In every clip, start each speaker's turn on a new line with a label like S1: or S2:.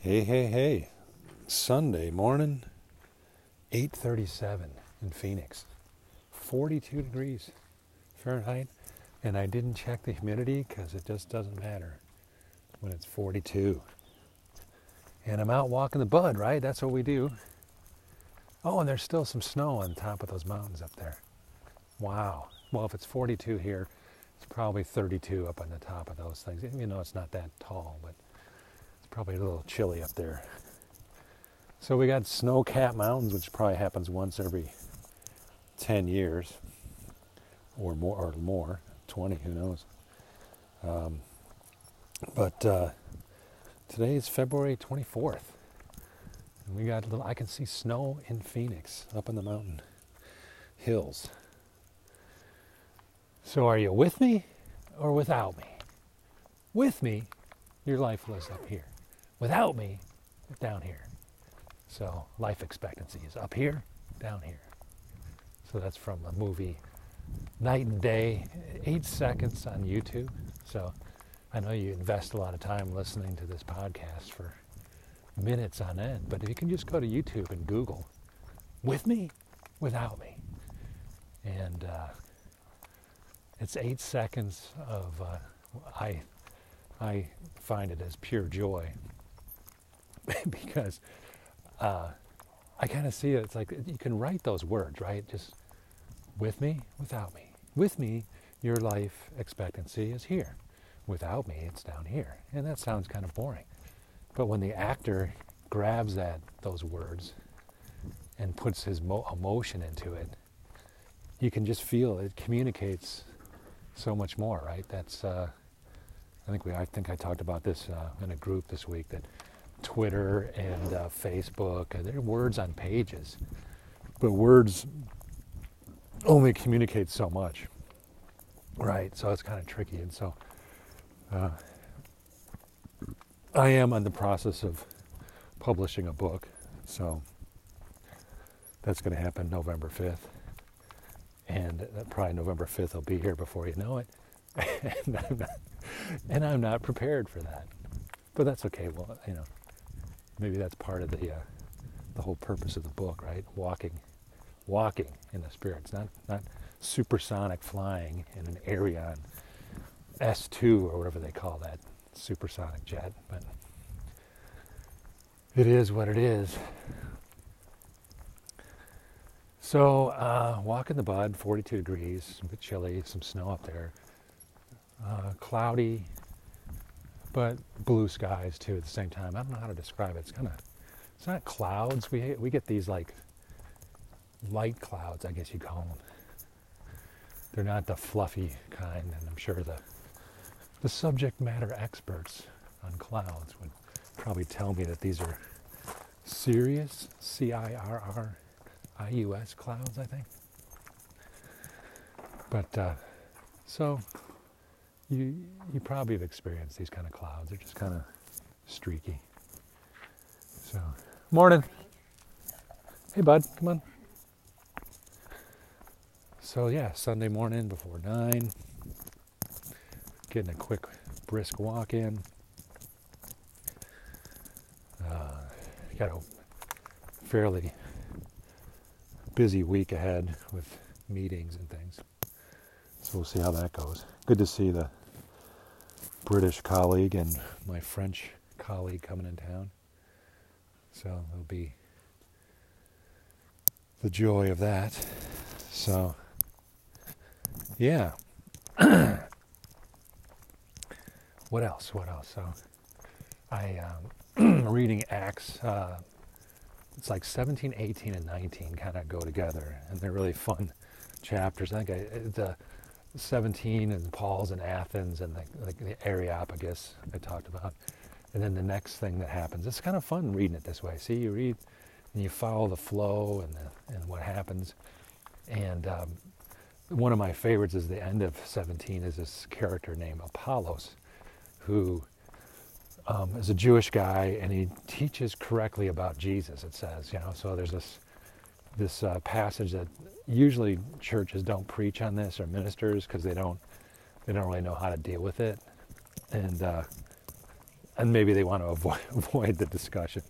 S1: Hey, hey, hey. Sunday morning, 8:37 in Phoenix. 42 degrees Fahrenheit, and I didn't check the humidity cuz it just doesn't matter when it's 42. And I'm out walking the bud, right? That's what we do. Oh, and there's still some snow on top of those mountains up there. Wow. Well, if it's 42 here, it's probably 32 up on the top of those things. You know, it's not that tall, but probably a little chilly up there. So we got snow-capped mountains, which probably happens once every 10 years or more, or more, 20, who knows. Um, but uh, today is February 24th. And we got a little, I can see snow in Phoenix up in the mountain hills. So are you with me or without me? With me, your life was up here without me down here. So life expectancy is up here, down here. So that's from a movie Knight and Day, eight seconds on YouTube. So I know you invest a lot of time listening to this podcast for minutes on end, but if you can just go to YouTube and Google with me, without me. And uh, it's eight seconds of, uh, I, I find it as pure joy because uh, I kind of see it. It's like you can write those words, right? Just with me, without me. With me, your life expectancy is here. Without me, it's down here. And that sounds kind of boring. But when the actor grabs that those words and puts his mo- emotion into it, you can just feel it communicates so much more, right? That's uh, I think we I think I talked about this uh, in a group this week that Twitter and uh, Facebook. Uh, they're words on pages, but words only communicate so much, right? So it's kind of tricky, and so uh, I am in the process of publishing a book. So that's going to happen November fifth, and probably November fifth I'll be here before you know it, and, I'm not, and I'm not prepared for that. But that's okay. Well, you know maybe that's part of the uh, the whole purpose of the book, right? Walking, walking in the spirits, not not supersonic flying in an Aerion AS2 or whatever they call that supersonic jet, but it is what it is. So, uh, walk in the bud, 42 degrees, a bit chilly, some snow up there, uh, cloudy, but blue skies too at the same time. I don't know how to describe it. It's kind of, it's not clouds. We we get these like light clouds, I guess you call them. They're not the fluffy kind, and I'm sure the the subject matter experts on clouds would probably tell me that these are Cirrus, C-I-R-R-I-U-S clouds, I think. But uh, so you you probably have experienced these kind of clouds. They're just kind of streaky. So, morning. Hey, bud, come on. So yeah, Sunday morning before nine, getting a quick brisk walk in. Uh, got a fairly busy week ahead with meetings and things. So we'll see how that goes. Good to see the British colleague and my French colleague coming in town. So it'll be the joy of that. So, yeah. what else? What else? So, I um, reading Acts. Uh, it's like 17, 18, and 19 kind of go together, and they're really fun chapters. I think I, the 17 and Paul's in Athens and the, like the Areopagus I talked about. And then the next thing that happens, it's kind of fun reading it this way. See, you read and you follow the flow and, the, and what happens. And um, one of my favorites is the end of 17 is this character named Apollos, who um, is a Jewish guy and he teaches correctly about Jesus, it says, you know. So there's this this uh, passage that usually churches don't preach on this or ministers because they don't they don't really know how to deal with it. And uh, and maybe they want to avoid, avoid the discussion.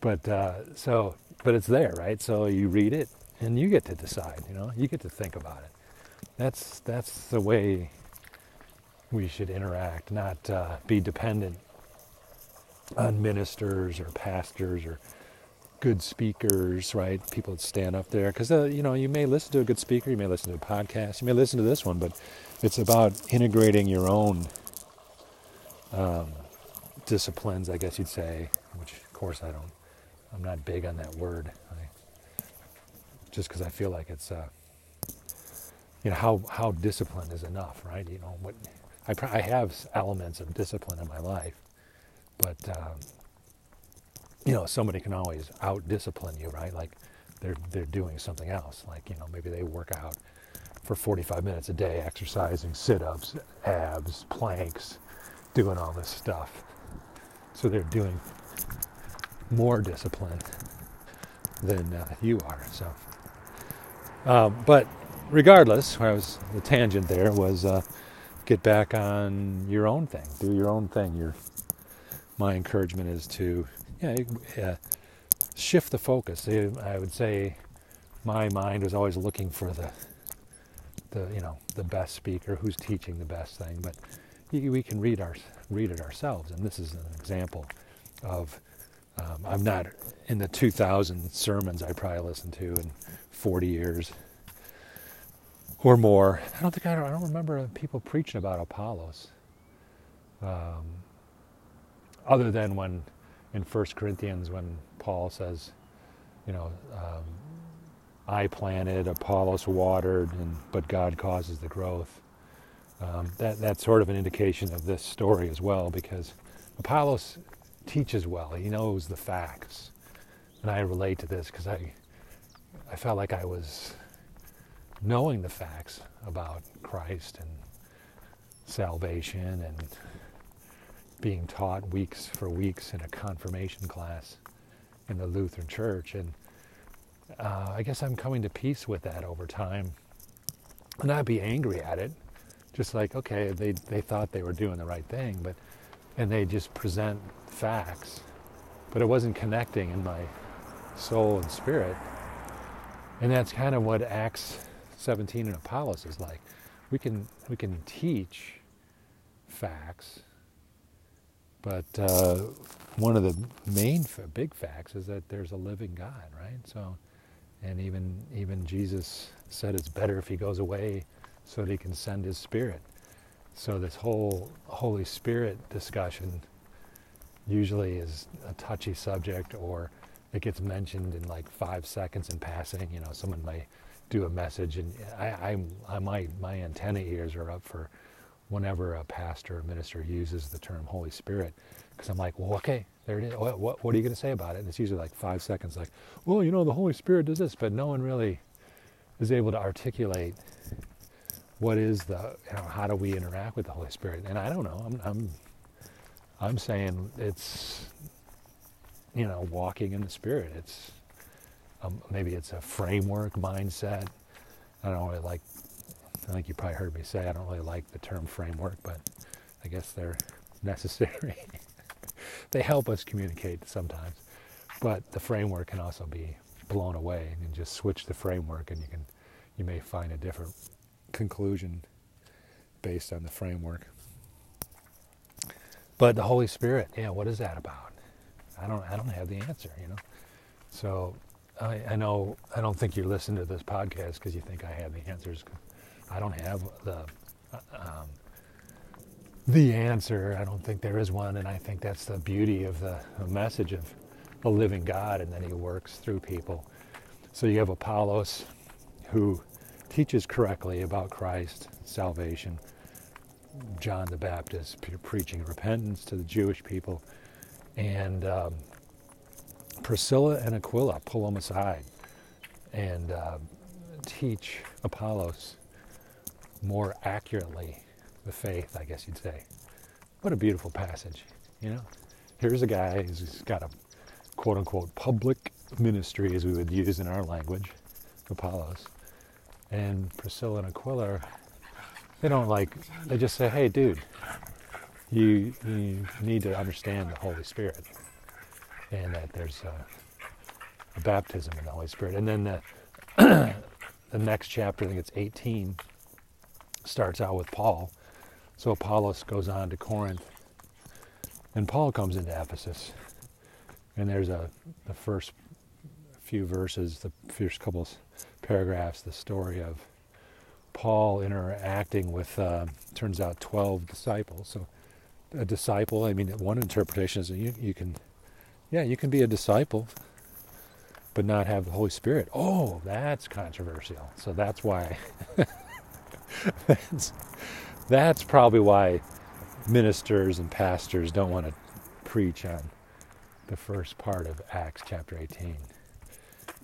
S1: But uh, so, but it's there, right? So you read it, and you get to decide. You know, you get to think about it. That's that's the way we should interact, not uh, be dependent on ministers or pastors or good speakers, right? People that stand up there. Because, uh, you know, you may listen to a good speaker, you may listen to a podcast, you may listen to this one, but it's about integrating your own um, disciplines, I guess you'd say, which, of course, I don't, I'm not big on that word. I, just because I feel like it's, uh, you know, how, how discipline is enough, right? You know, what I, I have elements of discipline in my life, but um, you know, somebody can always out discipline you, right? Like they're they're doing something else. Like, you know, maybe they work out for 45 minutes a day exercising sit-ups, abs, planks, doing all this stuff. So they're doing more discipline than uh, you are. So, um, but regardless, where I was the tangent there was uh, get back on your own thing, do your own thing. Your my encouragement is to yeah, shift the focus. I would say my mind was always looking for the, the you know, the best speaker who's teaching the best thing. But we can read our read it ourselves, and this is an example of. Um, I'm not in the 2,000 sermons I probably listened to in 40 years or more. I don't think I don't, I don't remember people preaching about Apollos, um, other than when in 1 Corinthians when Paul says, you know, um, I planted, Apollos watered, and, but God causes the growth. Um, that, that's sort of an indication of this story as well because Apollos teaches well. He knows the facts. And I relate to this because I, I felt like I was knowing the facts about Christ and salvation and being taught weeks for weeks in a confirmation class in the Lutheran Church. And uh, I guess I'm coming to peace with that over time. And not be angry at it. Just like, okay, they, they thought they were doing the right thing, but and they just present facts. But it wasn't connecting in my soul and spirit. And that's kind of what Acts 17 and Apollos is like. We can we can teach facts but uh, one of the main big facts is that there's a living God, right? So, and even even Jesus said it's better if he goes away so that he can send his spirit. So this whole Holy Spirit discussion usually is a touchy subject or it gets mentioned in like five seconds in passing. You know, someone may do a message and I, I, I my, my antenna ears are up for whenever a pastor or minister uses the term Holy Spirit, because I'm like, well, okay, there it is. What, what, what are you going to say about it? And it's usually like five seconds, like, well, you know, the Holy Spirit does this, but no one really is able to articulate what is the, you know, how do we interact with the Holy Spirit? And I don't know. I'm, I'm, I'm saying it's, you know, walking in the Spirit. It's um, maybe it's a framework mindset. I don't really like I think you probably heard me say I don't really like the term framework, but I guess they're necessary. they help us communicate sometimes. But the framework can also be blown away and just switch the framework and you can you may find a different conclusion based on the framework. But the Holy Spirit, yeah, what is that about? I don't I don't have the answer, you know. So I, I know I don't think you listen to this podcast because you think I have the answers. I don't have the um, the answer. I don't think there is one, and I think that's the beauty of the, message of a living God, and then He works through people. So you have Apollos, who teaches correctly about Christ, salvation. John the Baptist preaching repentance to the Jewish people, and um, Priscilla and Aquila pull them aside and uh, teach Apollos more accurately the faith, I guess you'd say. What a beautiful passage, you know? Here's a guy who's got a quote unquote public ministry, as we would use in our language, Apollos. And Priscilla and Aquila, they don't like, they just say, hey, dude, you, you need to understand the Holy Spirit and that there's a, a baptism in the Holy Spirit. And then the, the next chapter, I think it's 18, starts out with Paul. So Apollos goes on to Corinth, and Paul comes into Ephesus. And there's a the first few verses, the first couple paragraphs, the story of Paul interacting with, uh, turns out, 12 disciples. So a disciple, I mean, one interpretation is you, you can, yeah, you can be a disciple, but not have the Holy Spirit. Oh, that's controversial. So that's why, that's, that's probably why ministers and pastors don't want to preach on the first part of Acts chapter 18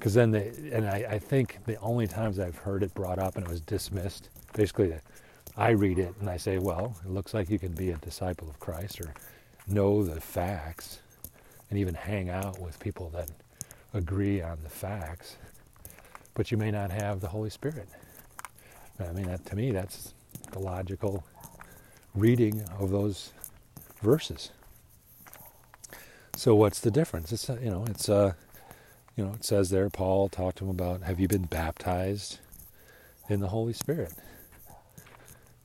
S1: because then they and I, I, think the only times I've heard it brought up and it was dismissed, basically, I read it and I say, well, it looks like you can be a disciple of Christ or know the facts and even hang out with people that agree on the facts, but you may not have the Holy Spirit. I mean, that, to me, that's the logical reading of those verses. So what's the difference? It's you know, it's uh, you know, it says there, Paul talked to him about, have you been baptized in the Holy Spirit?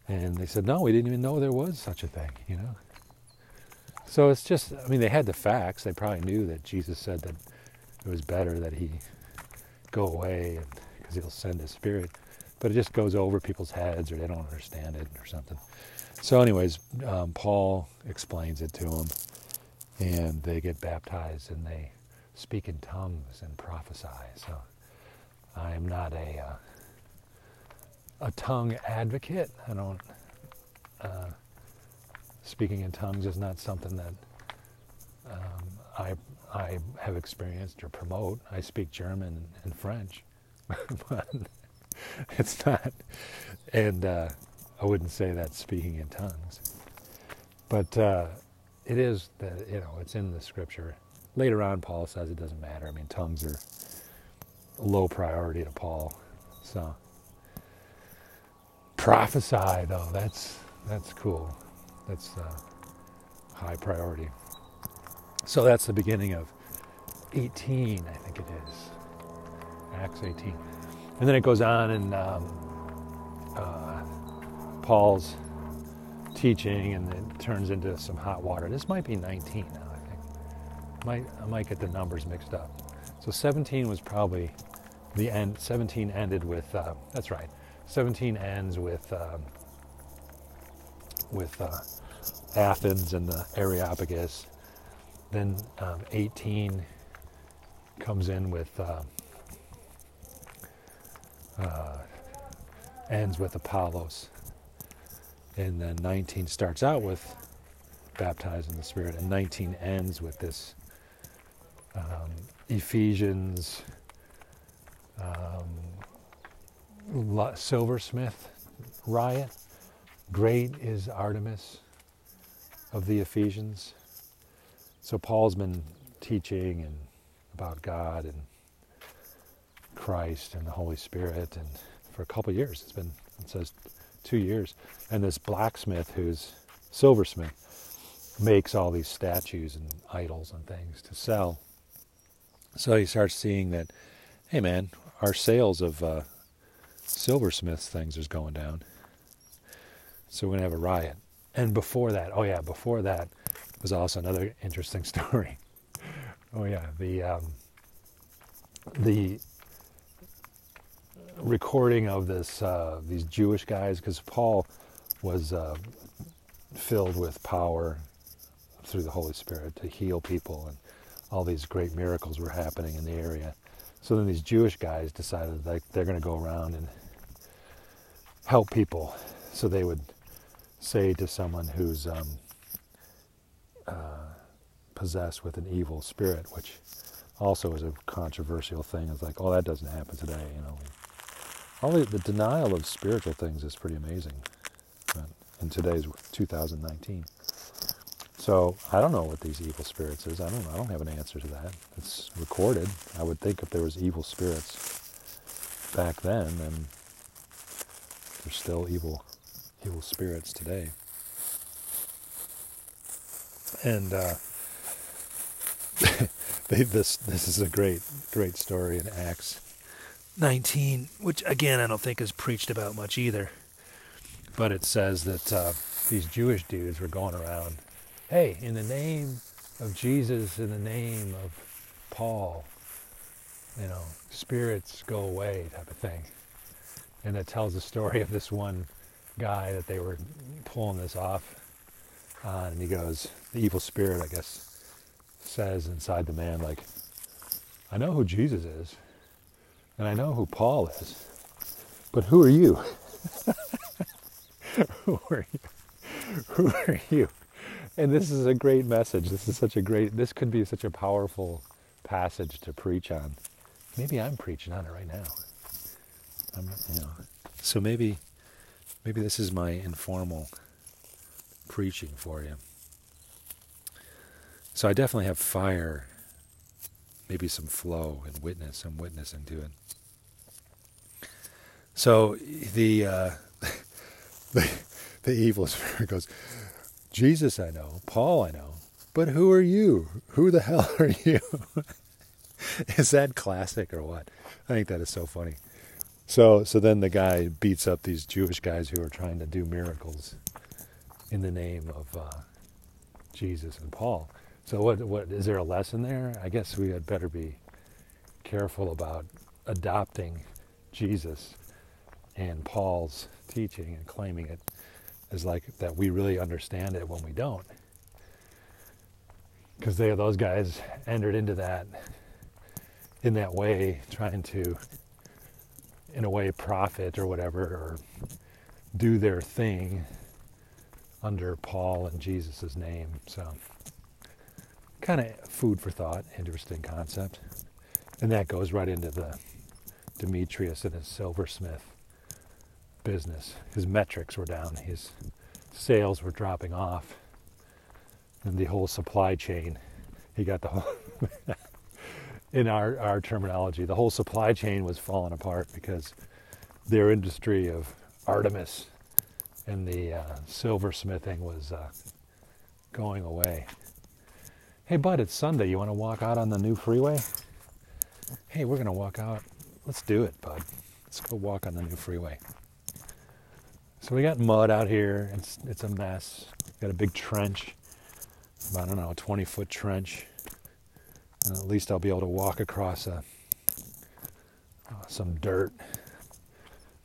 S1: And they said, no, we didn't even know there was such a thing, you know. So it's just, I mean, they had the facts. They probably knew that Jesus said that it was better that he go away because he'll send his spirit. But it just goes over people's heads or they don't understand it or something. So, anyways, um, Paul explains it to them and they get baptized and they speak in tongues and prophesy. So I am not a uh, a tongue advocate. I don't. Uh, speaking in tongues is not something that um, I I have experienced or promote. I speak German and French, but it's not. And uh, I wouldn't say that's speaking in tongues, but uh, it is that you know it's in the scripture Later on, Paul says it doesn't matter. I mean, tongues are low priority to Paul. So prophesy, though, that's that's cool. That's uh, high priority. So that's the beginning of 18, I think it is. Acts 18. And then it goes on in um, uh, Paul's teaching and it turns into some hot water. This might be 19 now I might I might get the numbers mixed up. So 17 was probably the end. 17 ended with uh, that's right. 17 ends with um, with uh, Athens and the Areopagus. Then um, 18 comes in with uh, uh ends with Apollos, and then 19 starts out with baptized in the Spirit, and 19 ends with this um, Ephesians, um, silversmith riot. Great is Artemis of the Ephesians. So Paul's been teaching and about God and Christ and the Holy Spirit, and for a couple years, it's been it says two years. And this blacksmith, who's silversmith, makes all these statues and idols and things to sell. So he starts seeing that, hey man, our sales of uh, silversmiths things is going down. So we're gonna have a riot. And before that, oh yeah, before that was also another interesting story. oh yeah, the um, the recording of this uh, these Jewish guys because Paul was uh, filled with power through the Holy Spirit to heal people and all these great miracles were happening in the area. So then these Jewish guys decided like they're going to go around and help people. So they would say to someone who's um, uh, possessed with an evil spirit, which also is a controversial thing. It's like, oh, that doesn't happen today. You know, all the, the denial of spiritual things is pretty amazing. in today's 2019. So I don't know what these evil spirits is. I don't. I don't have an answer to that. It's recorded. I would think if there was evil spirits back then, then there's still evil, evil spirits today. And uh, they, this this is a great great story in Acts 19, which again I don't think is preached about much either. But it says that uh, these Jewish dudes were going around, hey, in the name of Jesus, in the name of Paul, you know, spirits go away type of thing. And it tells the story of this one guy that they were pulling this off and he goes, the evil spirit, I guess, says inside the man, like, I know who Jesus is, and I know who Paul is, but who are you? who are you? Who are you? And this is a great message. This is such a great, this could be such a powerful passage to preach on. Maybe I'm preaching on it right now. I'm, you know, so maybe, maybe this is my informal preaching for you. So I definitely have fire, maybe some flow and witness. I'm witnessing to it. So the uh, the, the evil spirit goes, Jesus I know, Paul I know, but who are you? Who the hell are you? is that classic or what? I think that is so funny. So so then the guy beats up these Jewish guys who are trying to do miracles in the name of uh, Jesus and Paul. So what what is there a lesson there? I guess we had better be careful about adopting Jesus and Paul's teaching and claiming it as like that we really understand it when we don't. Because they those guys entered into that in that way, trying to in a way profit or whatever or do their thing under Paul and Jesus' name. So kind of food for thought, interesting concept. And that goes right into the Demetrius and his silversmith business. His metrics were down, his sales were dropping off, and the whole supply chain. He got the whole, in our, our terminology, the whole supply chain was falling apart because their industry of Artemis and the uh, silversmithing was uh, going away. Hey, bud, it's Sunday. You want to walk out on the new freeway? Hey, we're going to walk out. Let's do it, bud. Let's go walk on the new freeway. So we got mud out here. It's, it's a mess. Got a big trench, about, I don't know, a 20 foot trench. And at least I'll be able to walk across a, uh, some dirt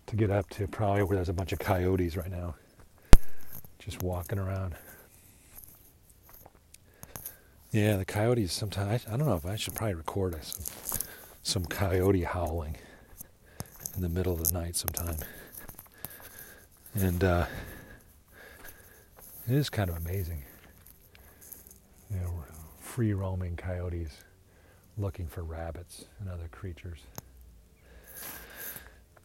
S1: to get up to probably where there's a bunch of coyotes right now. Just walking around. Yeah, the coyotes sometimes. I don't know if I should probably record some, some coyote howling in the middle of the night sometime. And uh, it is kind of amazing. You know, free roaming coyotes looking for rabbits and other creatures.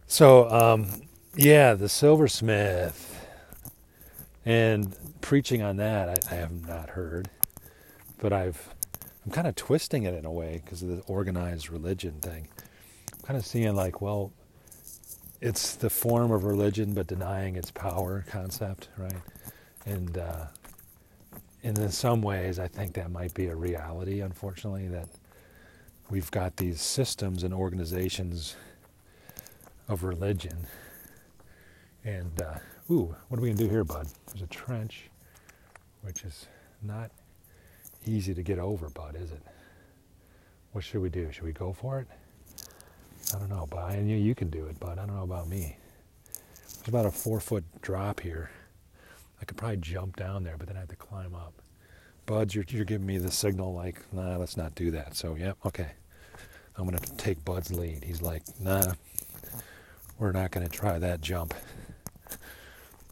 S1: So, um, yeah, the silversmith and preaching on that, I, I have not heard but I've I'm kind of twisting it in a way because of the organized religion thing. I'm kind of seeing like, well, it's the form of religion but denying its power concept, right? And uh, and in some ways, I think that might be a reality. Unfortunately, that we've got these systems and organizations of religion. And uh, ooh, what are we gonna do here, bud? There's a trench, which is not easy to get over, bud, is it? What should we do? Should we go for it? I don't know, bud. And you, you can do it, bud. I don't know about me. There's about a four foot drop here. I could probably jump down there, but then I have to climb up. Buds, you're, you're giving me the signal like, nah, let's not do that. So, yep, okay. I'm going to take Bud's lead. He's like, nah, we're not going to try that jump.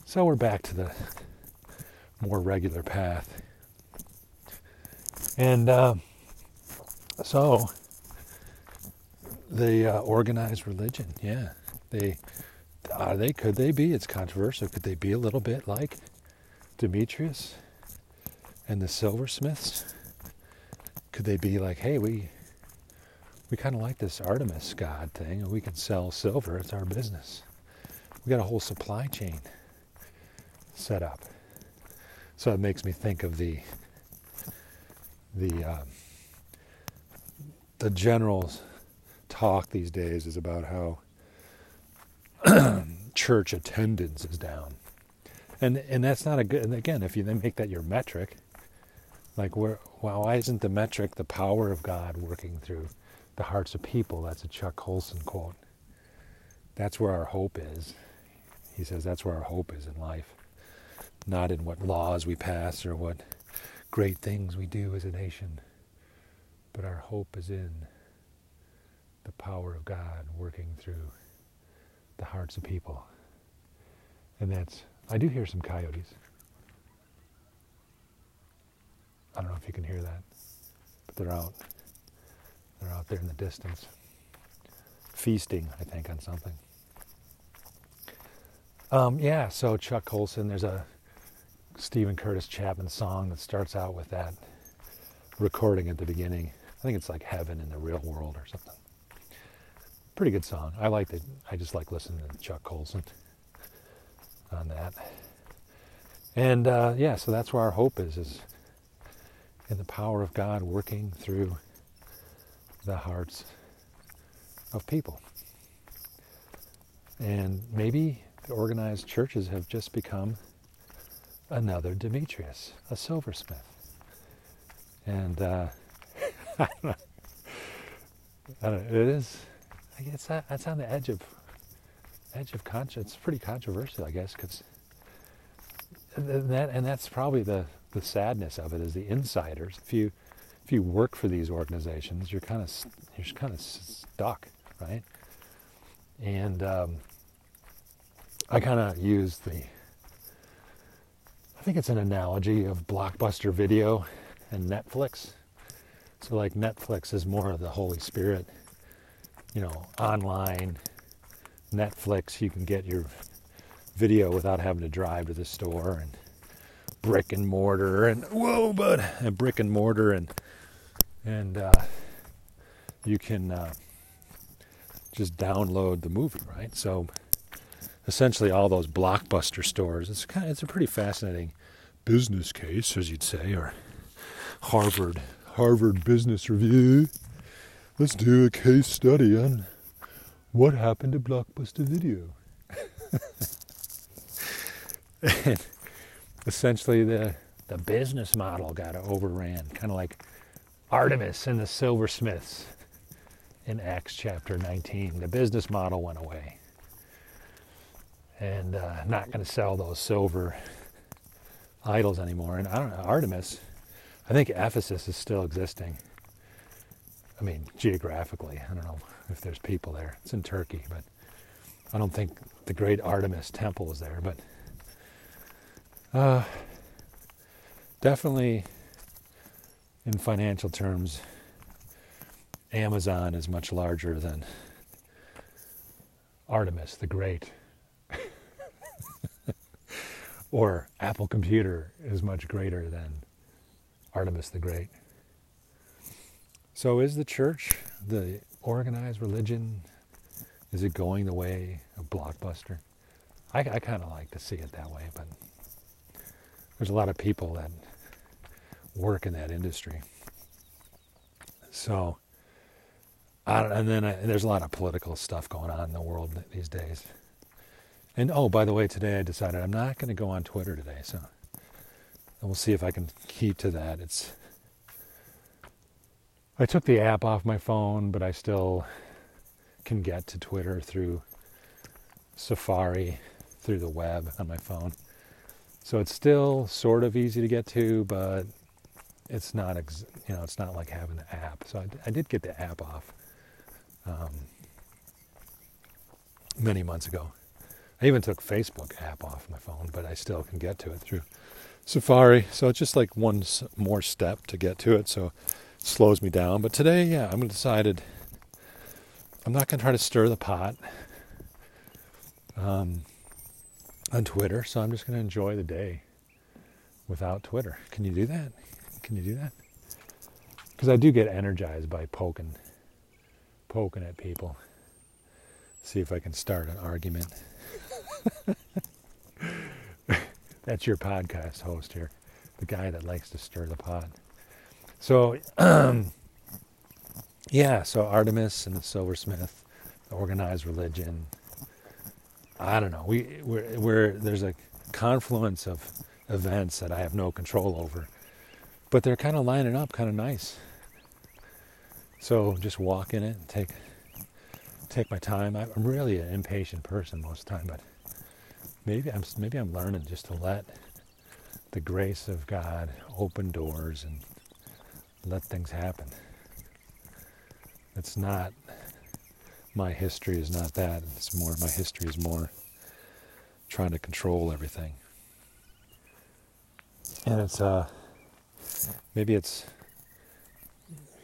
S1: So we're back to the more regular path. And uh, so the uh, organized religion, yeah, they are they could they be? It's controversial. Could they be a little bit like Demetrius and the silversmiths? Could they be like, hey, we we kind of like this Artemis god thing, and we can sell silver. It's our business. We got a whole supply chain set up. So it makes me think of the the uh, the general talk these days is about how church attendance is down, and and that's not a good. And again, if you then make that your metric, like where, well, why isn't the metric the power of God working through the hearts of people? That's a Chuck Colson quote. That's where our hope is. He says that's where our hope is in life, not in what laws we pass or what great things we do as a nation, but our hope is in the power of God working through the hearts of people. And that's, I do hear some coyotes. I don't know if you can hear that, but they're out. They're out there in the distance, feasting, I think, on something. Um, yeah, so Chuck Colson, there's a Steven Curtis Chapman song that starts out with that recording at the beginning. I think it's like Heaven in the Real World or something. Pretty good song. I like it. I just like listening to Chuck Colson on that. And uh, yeah, so that's where our hope is, is in the power of God working through the hearts of people. And maybe the organized churches have just become another Demetrius, a silversmith. And uh, I don't know. It is. I guess that's on the edge of edge of conscience. It's pretty controversial, I guess, because and that and that's probably the the sadness of it is the insiders. If you if you work for these organizations, you're kind of you're kind of stuck, right? And um, I kind of use the think it's an analogy of Blockbuster Video and Netflix. So like Netflix is more of the Holy Spirit, you know, online Netflix, you can get your video without having to drive to the store and brick and mortar and whoa, bud, and brick and mortar and and uh, you can uh, just download the movie, right? So essentially, all those blockbuster stores. It's kind of, it's a pretty fascinating business case, as you'd say, or Harvard Harvard Business Review. Let's do a case study on what happened to Blockbuster Video. and essentially, the the business model got overran, kind of like Artemis and the silversmiths in Acts chapter 19. The business model went away, and uh, not going to sell those silver idols anymore. And I don't know, Artemis. I think Ephesus is still existing. I mean, geographically, I don't know if there's people there. It's in Turkey, but I don't think the great Artemis temple is there. But uh, definitely, in financial terms, Amazon is much larger than Artemis the Great. Or Apple Computer is much greater than Artemis the Great. So is the church, the organized religion, is it going the way of Blockbuster? I, I kind of like to see it that way, but there's a lot of people that work in that industry. So, and then I, there's a lot of political stuff going on in the world these days. And oh, by the way, today I decided I'm not going to go on Twitter today, so we'll see if I can keep to that. It's I took the app off my phone, but I still can get to Twitter through Safari, through the web on my phone. So it's still sort of easy to get to, but it's not, ex- you know, it's not like having the app. So I, I did get the app off um, many months ago. I even took Facebook app off my phone, but I still can get to it through Safari. So it's just like one more step to get to it. So it slows me down. But today, yeah, I'm decided I'm not going to try to stir the pot um, on Twitter. So I'm just going to enjoy the day without Twitter. Can you do that? Can you do that? Because I do get energized by poking, poking at people. See if I can start an argument. That's your podcast host here, the guy that likes to stir the pot. So, um, yeah, so Artemis and the silversmith, the organized religion. I don't know. We we're, we're there's a confluence of events that I have no control over, but they're kind of lining up, kind of nice. So just walk in it and take take my time. I'm really an impatient person most of the time, but maybe I'm maybe I'm learning just to let the grace of God open doors and let things happen. It's not my history is not that. It's more my history is more trying to control everything. And it's uh maybe it's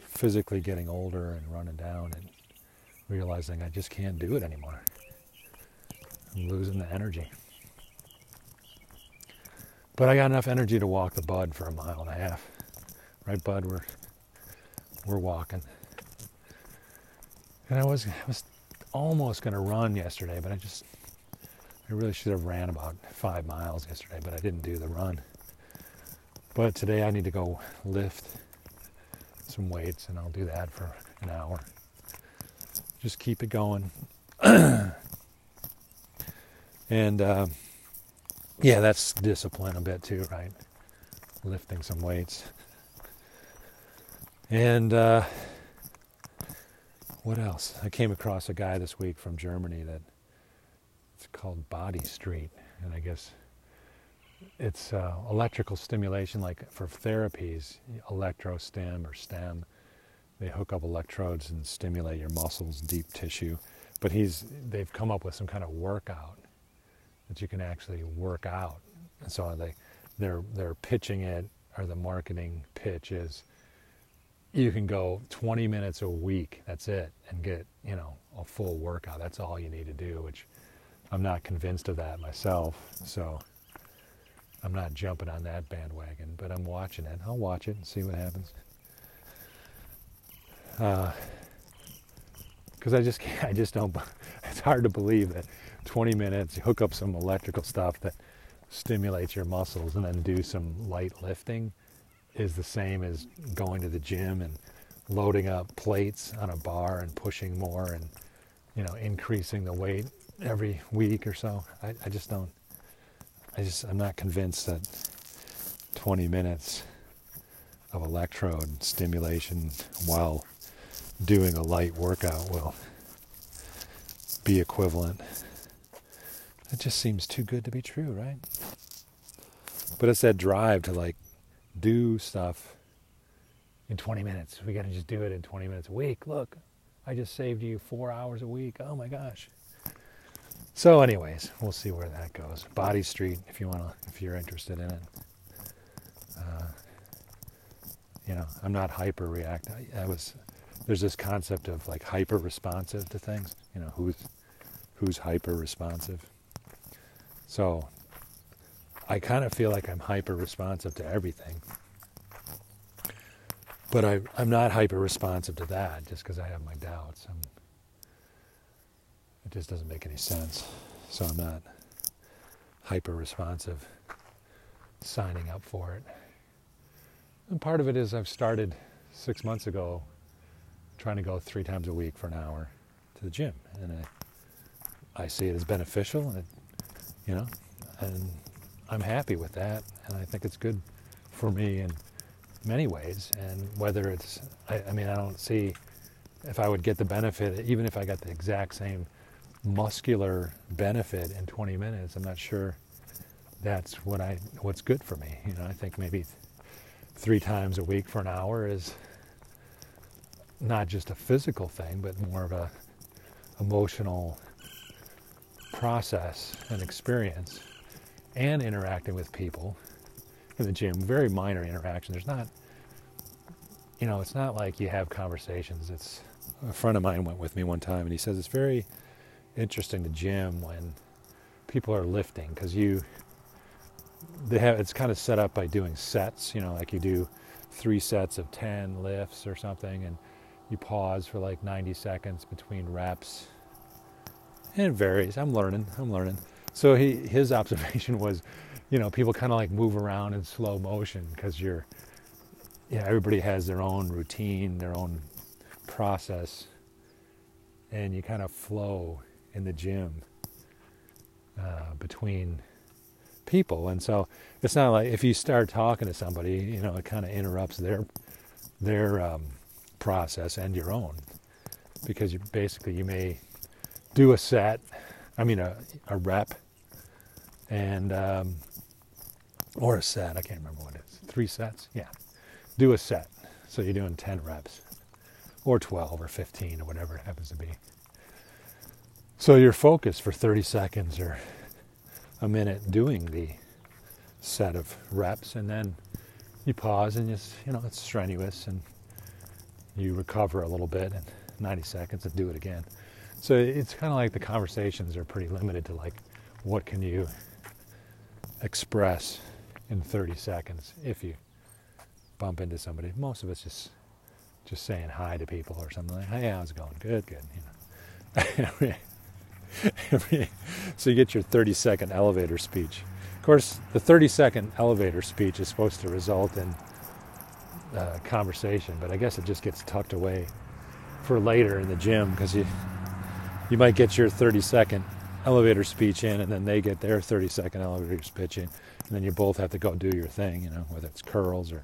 S1: physically getting older and running down and realizing I just can't do it anymore. I'm losing the energy. But I got enough energy to walk the bud for a mile and a half. Right, bud? We're we're walking. And I was I was almost gonna run yesterday, but I just I really should have ran about five miles yesterday, but I didn't do the run. But today I need to go lift some weights and I'll do that for an hour. Just keep it going. and uh, yeah, that's discipline a bit too, right? Lifting some weights. And uh, what else? I came across a guy this week from Germany that it's called Body Street, and I guess it's uh, electrical stimulation, like for therapies, electrostim or stem. They hook up electrodes and stimulate your muscles, deep tissue. But he's they've come up with some kind of workout that you can actually work out. And so they they're they're pitching it or the marketing pitch is you can go 20 minutes a week that's it and get you know a full workout. That's all you need to do which i'm not convinced of that myself. So i'm not jumping on that bandwagon but i'm watching it. I'll watch it and see what happens. Because uh, i just can't, i just don't it's hard to believe that 20 minutes you hook up some electrical stuff that stimulates your muscles and then do some light lifting is the same as going to the gym and loading up plates on a bar and pushing more and you know increasing the weight every week or so. I, I just don't. I just I'm not convinced that 20 minutes of electrode stimulation while doing a light workout will be equivalent. It just seems too good to be true, right? But it's that drive to like do stuff in 20 minutes. We got to just do it in 20 minutes a week. Look, I just saved you four hours a week. Oh my gosh. So, anyways, we'll see where that goes. Body Street, if you want to, if you're interested in it. Uh, you know, I'm not hyper react. I, I, was. There's this concept of like hyper responsive to things. You know, who's who's hyper responsive. So I kind of feel like I'm hyper responsive to everything. But I, am not hyper responsive to that just because I have my doubts. I'm, it just doesn't make any sense. So I'm not hyper responsive signing up for it. And part of it is I've started six months ago trying to go three times a week for an hour to the gym. And I, I see it as beneficial, and it, you know, and I'm happy with that, and I think it's good for me in many ways. And whether it's, I, I mean, I don't see if I would get the benefit, even if I got the exact same muscular benefit in 20 minutes, I'm not sure that's what I what's good for me. You know, I think maybe three times a week for an hour is not just a physical thing, but more of a emotional process and experience and interacting with people in the gym. Very minor interaction. There's not, you know, it's not like you have conversations. It's a friend of mine went with me one time, and he says it's very interesting to gym when people are lifting because you they have it's kind of set up by doing sets. You know, like you do three sets of ten lifts or something, and you pause for like 90 seconds between reps. And it varies. I'm learning. I'm learning. So he, his observation was, you know, people kind of like move around in slow motion because you're, yeah, everybody has their own routine, their own process, and you kind of flow in the gym uh, between people. And so it's not like if you start talking to somebody, you know, it kind of interrupts their their um, process and your own because you basically you may do a set, I mean a, a rep, and um, or a set. I can't remember what it is. Three sets, yeah. Do a set. So you're doing 10 reps, or 12, or 15, or whatever it happens to be. So you're focused for 30 seconds or a minute doing the set of reps, and then you pause and just, you know, it's strenuous, and you recover a little bit, and 90 seconds, and do it again. So it's kind of like the conversations are pretty limited to like, what can you express in 30 seconds if you bump into somebody. Most of it's just just saying hi to people or something like, "Hey, how's it going? Good, good." You know. so you get your 30 second elevator speech. Of course, the 30 second elevator speech is supposed to result in uh, conversation, but I guess it just gets tucked away for later in the gym because you you might get your 30 second elevator speech in, and then they get their 30 second elevator speech in, and then you both have to go do your thing, you know, whether it's curls or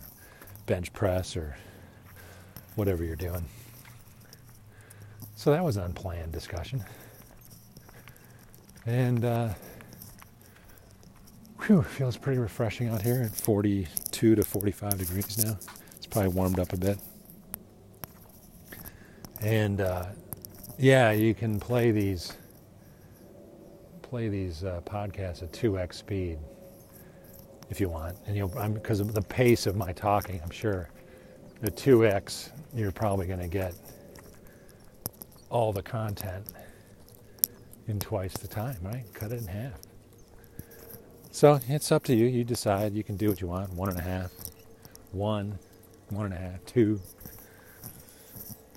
S1: bench press or whatever you're doing. So that was an unplanned discussion. And uh, whew, feels pretty refreshing out here at 42 to 45 degrees now. It's probably warmed up a bit. And uh, yeah, you can play these play these uh, podcasts at 2x speed if you want. And you'll because of the pace of my talking, I'm sure the 2x you're probably going to get all the content in twice the time, right? Cut it in half. So it's up to you. You decide. You can do what you want. One and a half, one, one and a half, two. You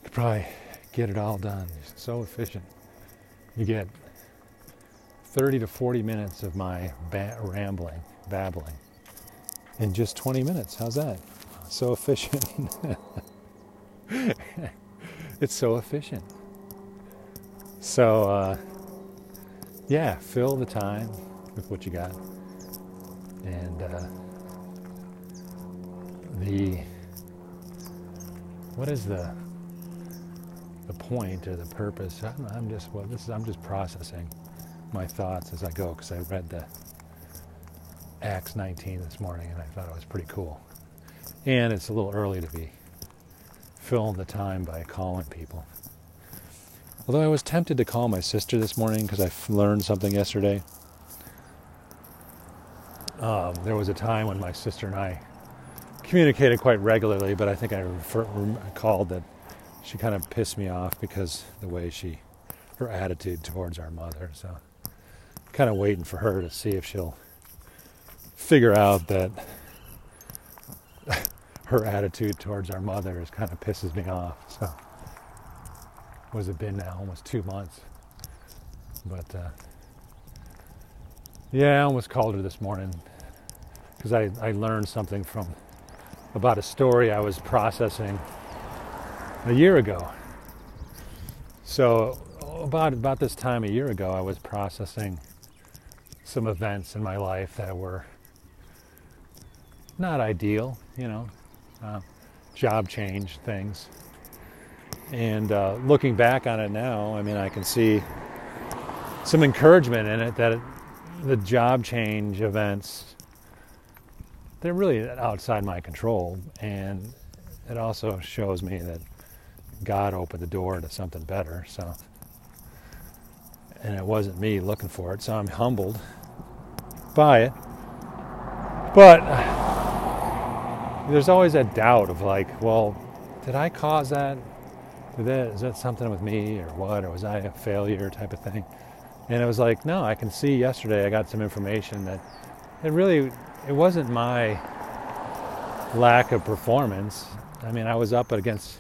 S1: could probably get it all done. So efficient. You get 30 to 40 minutes of my ba- rambling, babbling in just 20 minutes. How's that? So efficient. it's so efficient. So, uh, yeah, fill the time with what you got. And uh, the, what is the, the point or the purpose? I'm, I'm just, well, this is, I'm just processing my thoughts as I go because I read the Acts 19 this morning and I thought it was pretty cool. And it's a little early to be filling the time by calling people. Although I was tempted to call my sister this morning because I learned something yesterday. Um, there was a time when my sister and I communicated quite regularly, but I think I refer, recalled that she kind of pissed me off because the way she, her attitude towards our mother. So kind of waiting for her to see if she'll figure out that her attitude towards our mother is kind of pisses me off. So, was it been now almost two months? But uh, yeah, I almost called her this morning because I, I learned something from about a story I was processing a year ago. So about about this time a year ago, I was processing some events in my life that were not ideal, you know, uh, job change things. And uh, looking back on it now, I mean, I can see some encouragement in it that it, the job change events, they're really outside my control. And it also shows me that God opened the door to something better. So, and it wasn't me looking for it. So I'm humbled by it. But there's always that doubt of like, well, did I cause that? Did that is that something with me or what? Or was I a failure type of thing? And it was like, no, I can see yesterday I got some information that it really it wasn't my lack of performance. I mean, I was up against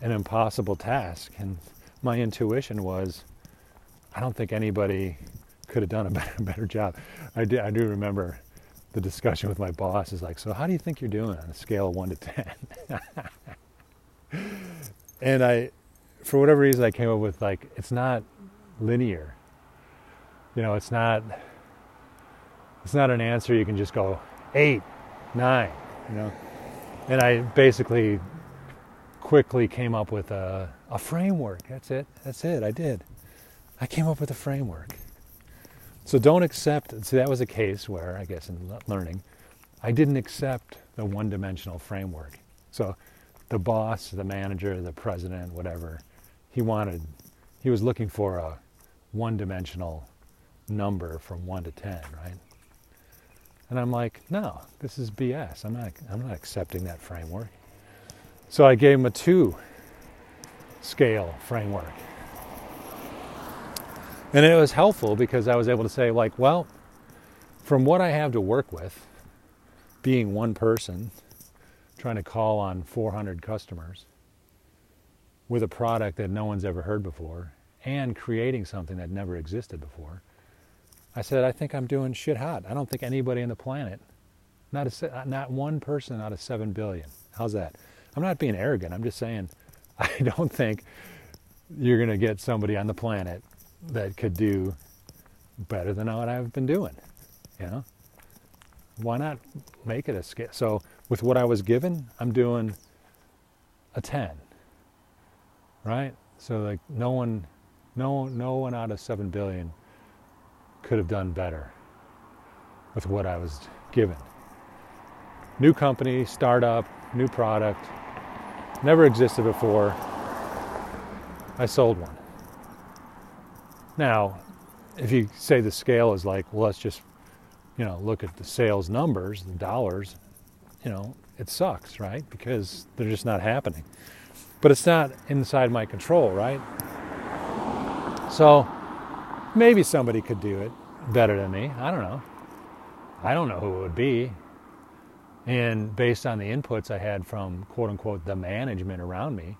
S1: an impossible task and my intuition was I don't think anybody could have done a better, better job. I do, I do remember the discussion with my boss is like, so how do you think you're doing on a scale of one to ten? and I, for whatever reason, I came up with like it's not linear. You know, it's not. It's not an answer you can just go eight, nine. You know, and I basically quickly came up with a, a framework. That's it. That's it. I did. I came up with a framework. So don't accept. See, that was a case where I guess in learning, I didn't accept the one-dimensional framework. So the boss, the manager, the president, whatever, he wanted, he was looking for a one-dimensional number from one to ten, right? And I'm like, no, this is BS. I'm not, I'm not accepting that framework. So I gave him a two scale framework. And it was helpful because I was able to say, like, well, from what I have to work with, being one person, trying to call on 400 customers with a product that no one's ever heard before and creating something that never existed before, I said, I think I'm doing shit hot. I don't think anybody on the planet, not, a, not one person out of 7 billion. How's that? I'm not being arrogant. I'm just saying, I don't think you're going to get somebody on the planet that could do better than what I've been doing. You know, why not make it a scale? So with what I was given, I'm doing a 10. Right? So like no one, no, no one out of seven billion could have done better with what I was given. New company, startup, new product, never existed before. I sold one. Now, if you say the scale is like, well, let's just, you know, look at the sales numbers, the dollars, you know, it sucks, right? Because they're just not happening. But it's not inside my control, right? So maybe somebody could do it better than me. I don't know. I don't know who it would be. And based on the inputs I had from quote unquote the management around me,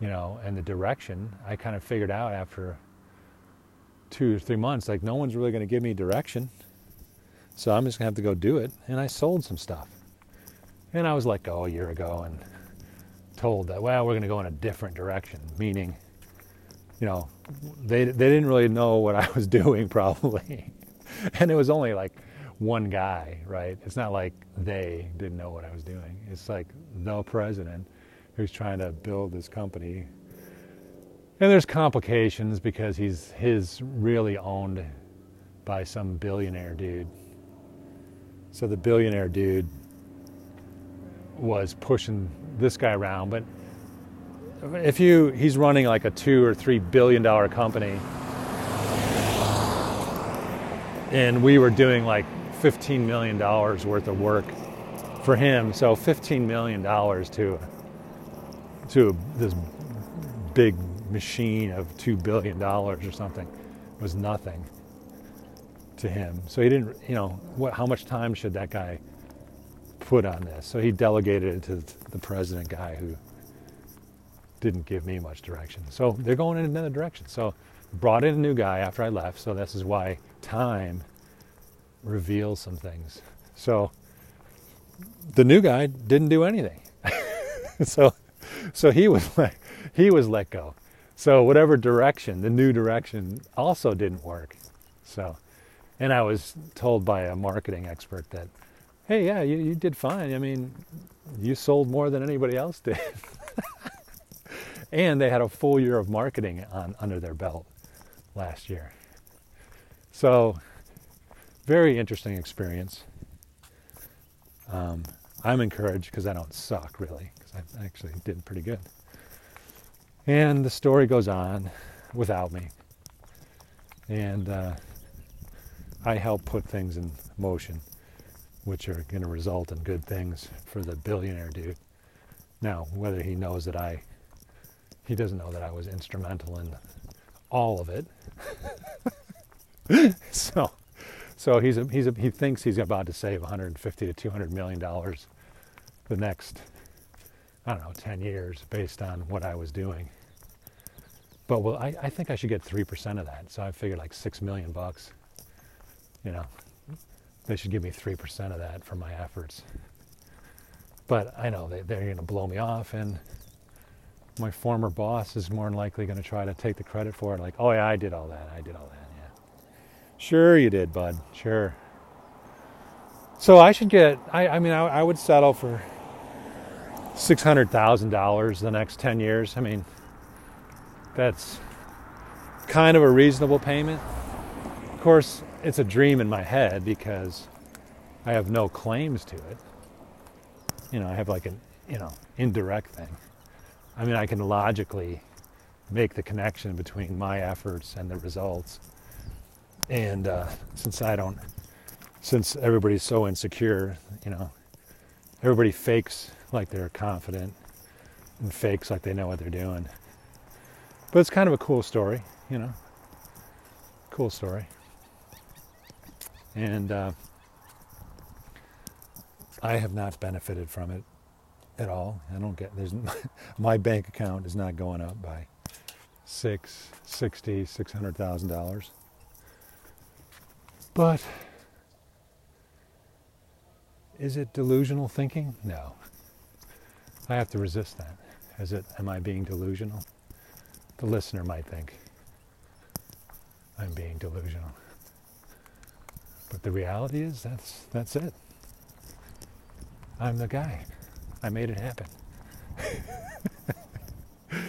S1: you know, and the direction, I kind of figured out after two or three months, like no one's really going to give me direction. So I'm just going to have to go do it. And I sold some stuff. And I was let go a year ago and told that, well, we're going to go in a different direction, meaning, you know, they, they didn't really know what I was doing probably. and it was only like one guy, right? It's not like they didn't know what I was doing. It's like the president who's trying to build this company and there's complications because he's his really owned by some billionaire dude. So the billionaire dude was pushing this guy around, but if you he's running like a 2 or 3 billion dollar company and we were doing like 15 million dollars worth of work for him. So 15 million dollars to to this big machine of $2 billion or something was nothing to him. So he didn't, you know, what, how much time should that guy put on this? So he delegated it to the president guy who didn't give me much direction. So they're going in another direction. So brought in a new guy after I left. So this is why time reveals some things. So the new guy didn't do anything. so so he was like he was let go. So whatever direction, the new direction also didn't work. So, and I was told by a marketing expert that, hey, yeah, you, you did fine. I mean, you sold more than anybody else did. and they had a full year of marketing on under their belt last year. So, very interesting experience. Um, I'm encouraged because I don't suck really, because I actually did pretty good. And the story goes on without me. And uh, I help put things in motion, which are going to result in good things for the billionaire dude. Now, whether he knows that I, he doesn't know that I was instrumental in all of it. so, so he's a, he's a, he thinks he's about to save 150 to 200 million dollars the next I don't know, 10 years based on what I was doing. But well, I, I think I should get 3% of that. So I figured like 6 million bucks, you know, they should give me 3% of that for my efforts. But I know they, they're going to blow me off, and my former boss is more than likely going to try to take the credit for it. Like, oh, yeah, I did all that. I did all that. Sure, you did, bud. Sure. So I should get, I, I mean, I, I would settle for $600,000 the next 10 years. I mean, that's kind of a reasonable payment. Of course, it's a dream in my head because I have no claims to it. You know, I have like an, you know, indirect thing. I mean, I can logically make the connection between my efforts and the results. And uh, since I don't, since everybody's so insecure, you know, everybody fakes like they're confident and fakes like they know what they're doing. But it's kind of a cool story, you know. Cool story. And uh, I have not benefited from it at all. I don't get there's my bank account is not going up by six, sixty, six hundred thousand dollars. But is it delusional thinking? No. I have to resist that. Is it am I being delusional? The listener might think I'm being delusional. But the reality is that's that's it. I'm the guy. I made it happen.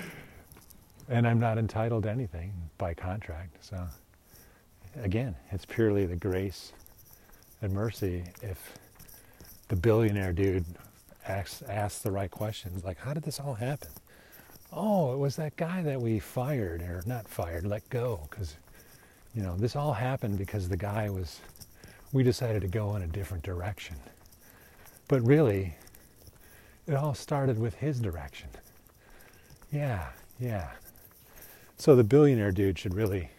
S1: and I'm not entitled to anything by contract. So again, it's purely the grace and mercy if the billionaire dude asks, asks the right questions like how did this all happen? Oh, it was that guy that we fired or not fired, let go because you know, this all happened because the guy was we decided to go in a different direction. But really, it all started with his direction. Yeah, yeah. So the billionaire dude should really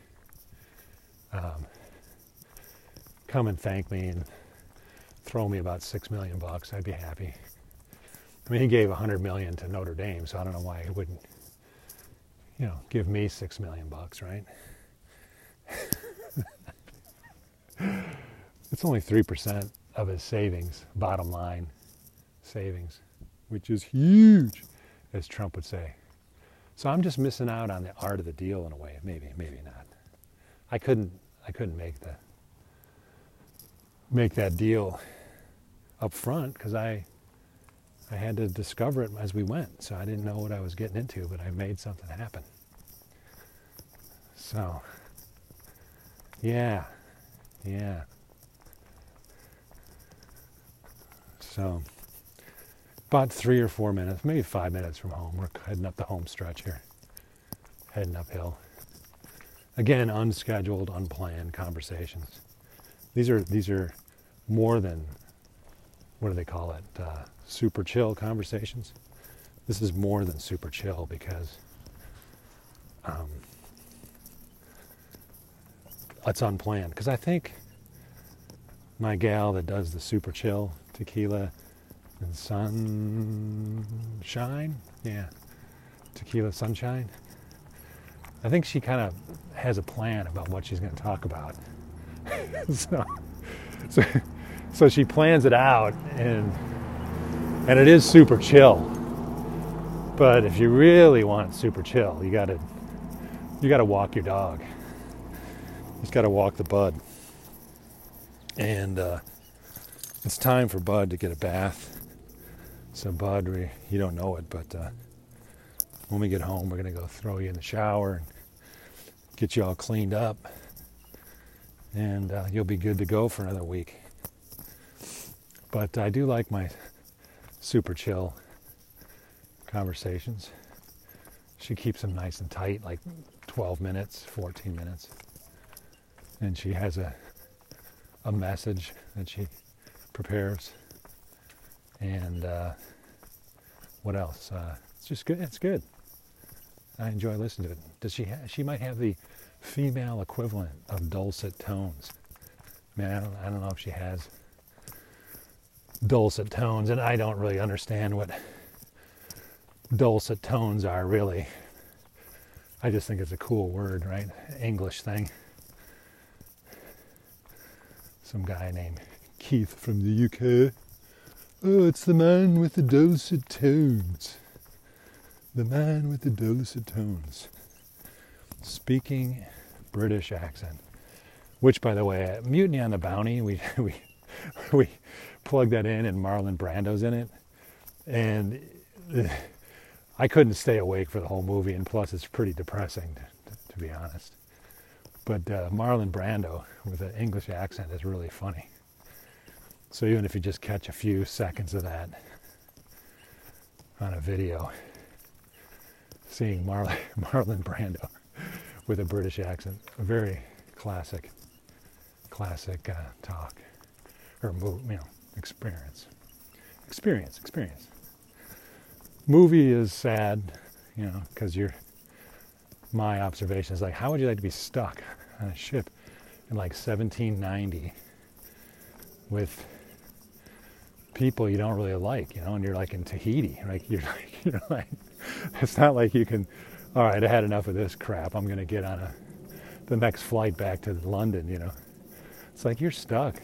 S1: um, come and thank me and throw me about six million bucks. I'd be happy. I mean, he gave a hundred million to Notre Dame, so I don't know why he wouldn't, you know, give me six million bucks, right? it's only three percent of his savings, bottom line savings which is huge, as Trump would say. So I'm just missing out on the art of the deal in a way. Maybe, maybe not. I couldn't, I couldn't make the make that deal up front because I I had to discover it as we went. So I didn't know what I was getting into, but I made something happen. So yeah, yeah. So about three or four minutes, maybe five minutes from home. We're heading up the home stretch here, heading uphill. Again, unscheduled, unplanned conversations. These are these are more than what do they call it? Uh, super chill conversations. This is more than super chill because um, it's unplanned. Because I think my gal that does the super chill tequila and sunshine. Yeah, tequila sunshine. I think she kind of has a plan about what she's going to talk about. so, so, so she plans it out, and and it is super chill. But if you really want super chill, you got to you got to walk your dog. You got to walk the bud. And uh, it's time for Bud to get a bath so, Bud, you don't know it, but uh, when we get home, we're going to go throw you in the shower and get you all cleaned up. And uh, you'll be good to go for another week. But I do like my super chill conversations. She keeps them nice and tight, like 12 minutes, 14 minutes. And she has a, a message that she prepares and uh, what else? Uh, it's just good. It's good. I enjoy listening to it. Does she? Ha- she might have the female equivalent of dulcet tones. I mean, I don't, I don't know if she has dulcet tones, and I don't really understand what dulcet tones are really. I just think it's a cool word, right? English thing. Some guy named Keith from the UK. Oh, it's the man with the dulcet tones. The man with the dulcet tones. Speaking British accent. Which, by the way, Mutiny on the Bounty, we, we, we plugged that in and Marlon Brando's in it. And I couldn't stay awake for the whole movie, and plus it's pretty depressing, to, to be honest. But uh, Marlon Brando with an English accent is really funny. So even if you just catch a few seconds of that on a video, seeing Marlon, Marlon Brando with a British accent, a very classic, classic uh, talk or you know experience, experience, experience. Movie is sad, you know, because you're. My observation is like, how would you like to be stuck on a ship in like 1790 with people you don't really like, you know, and you're like in Tahiti, right? You're like, you're like, it's not like you can, all right, I had enough of this crap. I'm going to get on a, the next flight back to London, you know. It's like you're stuck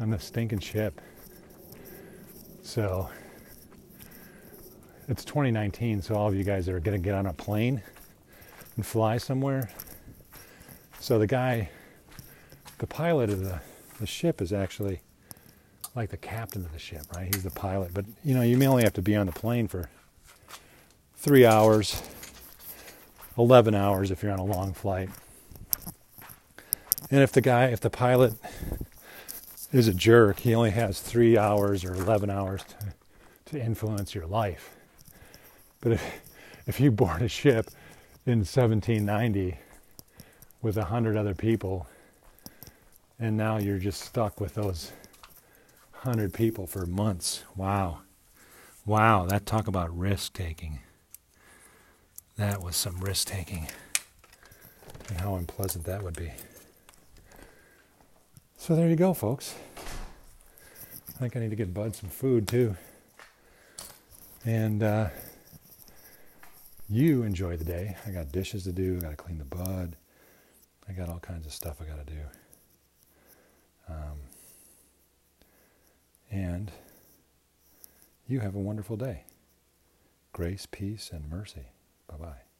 S1: on the stinking ship. So it's 2019, so all of you guys are going to get on a plane and fly somewhere. So the guy, the pilot of the, the ship is actually like the captain of the ship, right? He's the pilot. But you know, you may only have to be on the plane for three hours, 11 hours if you're on a long flight. And if the guy, if the pilot is a jerk, he only has three hours or 11 hours to, to influence your life. But if, if you board a ship in 1790 with a hundred other people, and now you're just stuck with those 100 people for months. Wow. Wow, that talk about risk taking. That was some risk taking. And how unpleasant that would be. So there you go, folks. I think I need to get Bud some food too. And uh, you enjoy the day. I got dishes to do, I got to clean the Bud. I got all kinds of stuff I got to do. Um, and you have a wonderful day. Grace, peace, and mercy. Bye bye.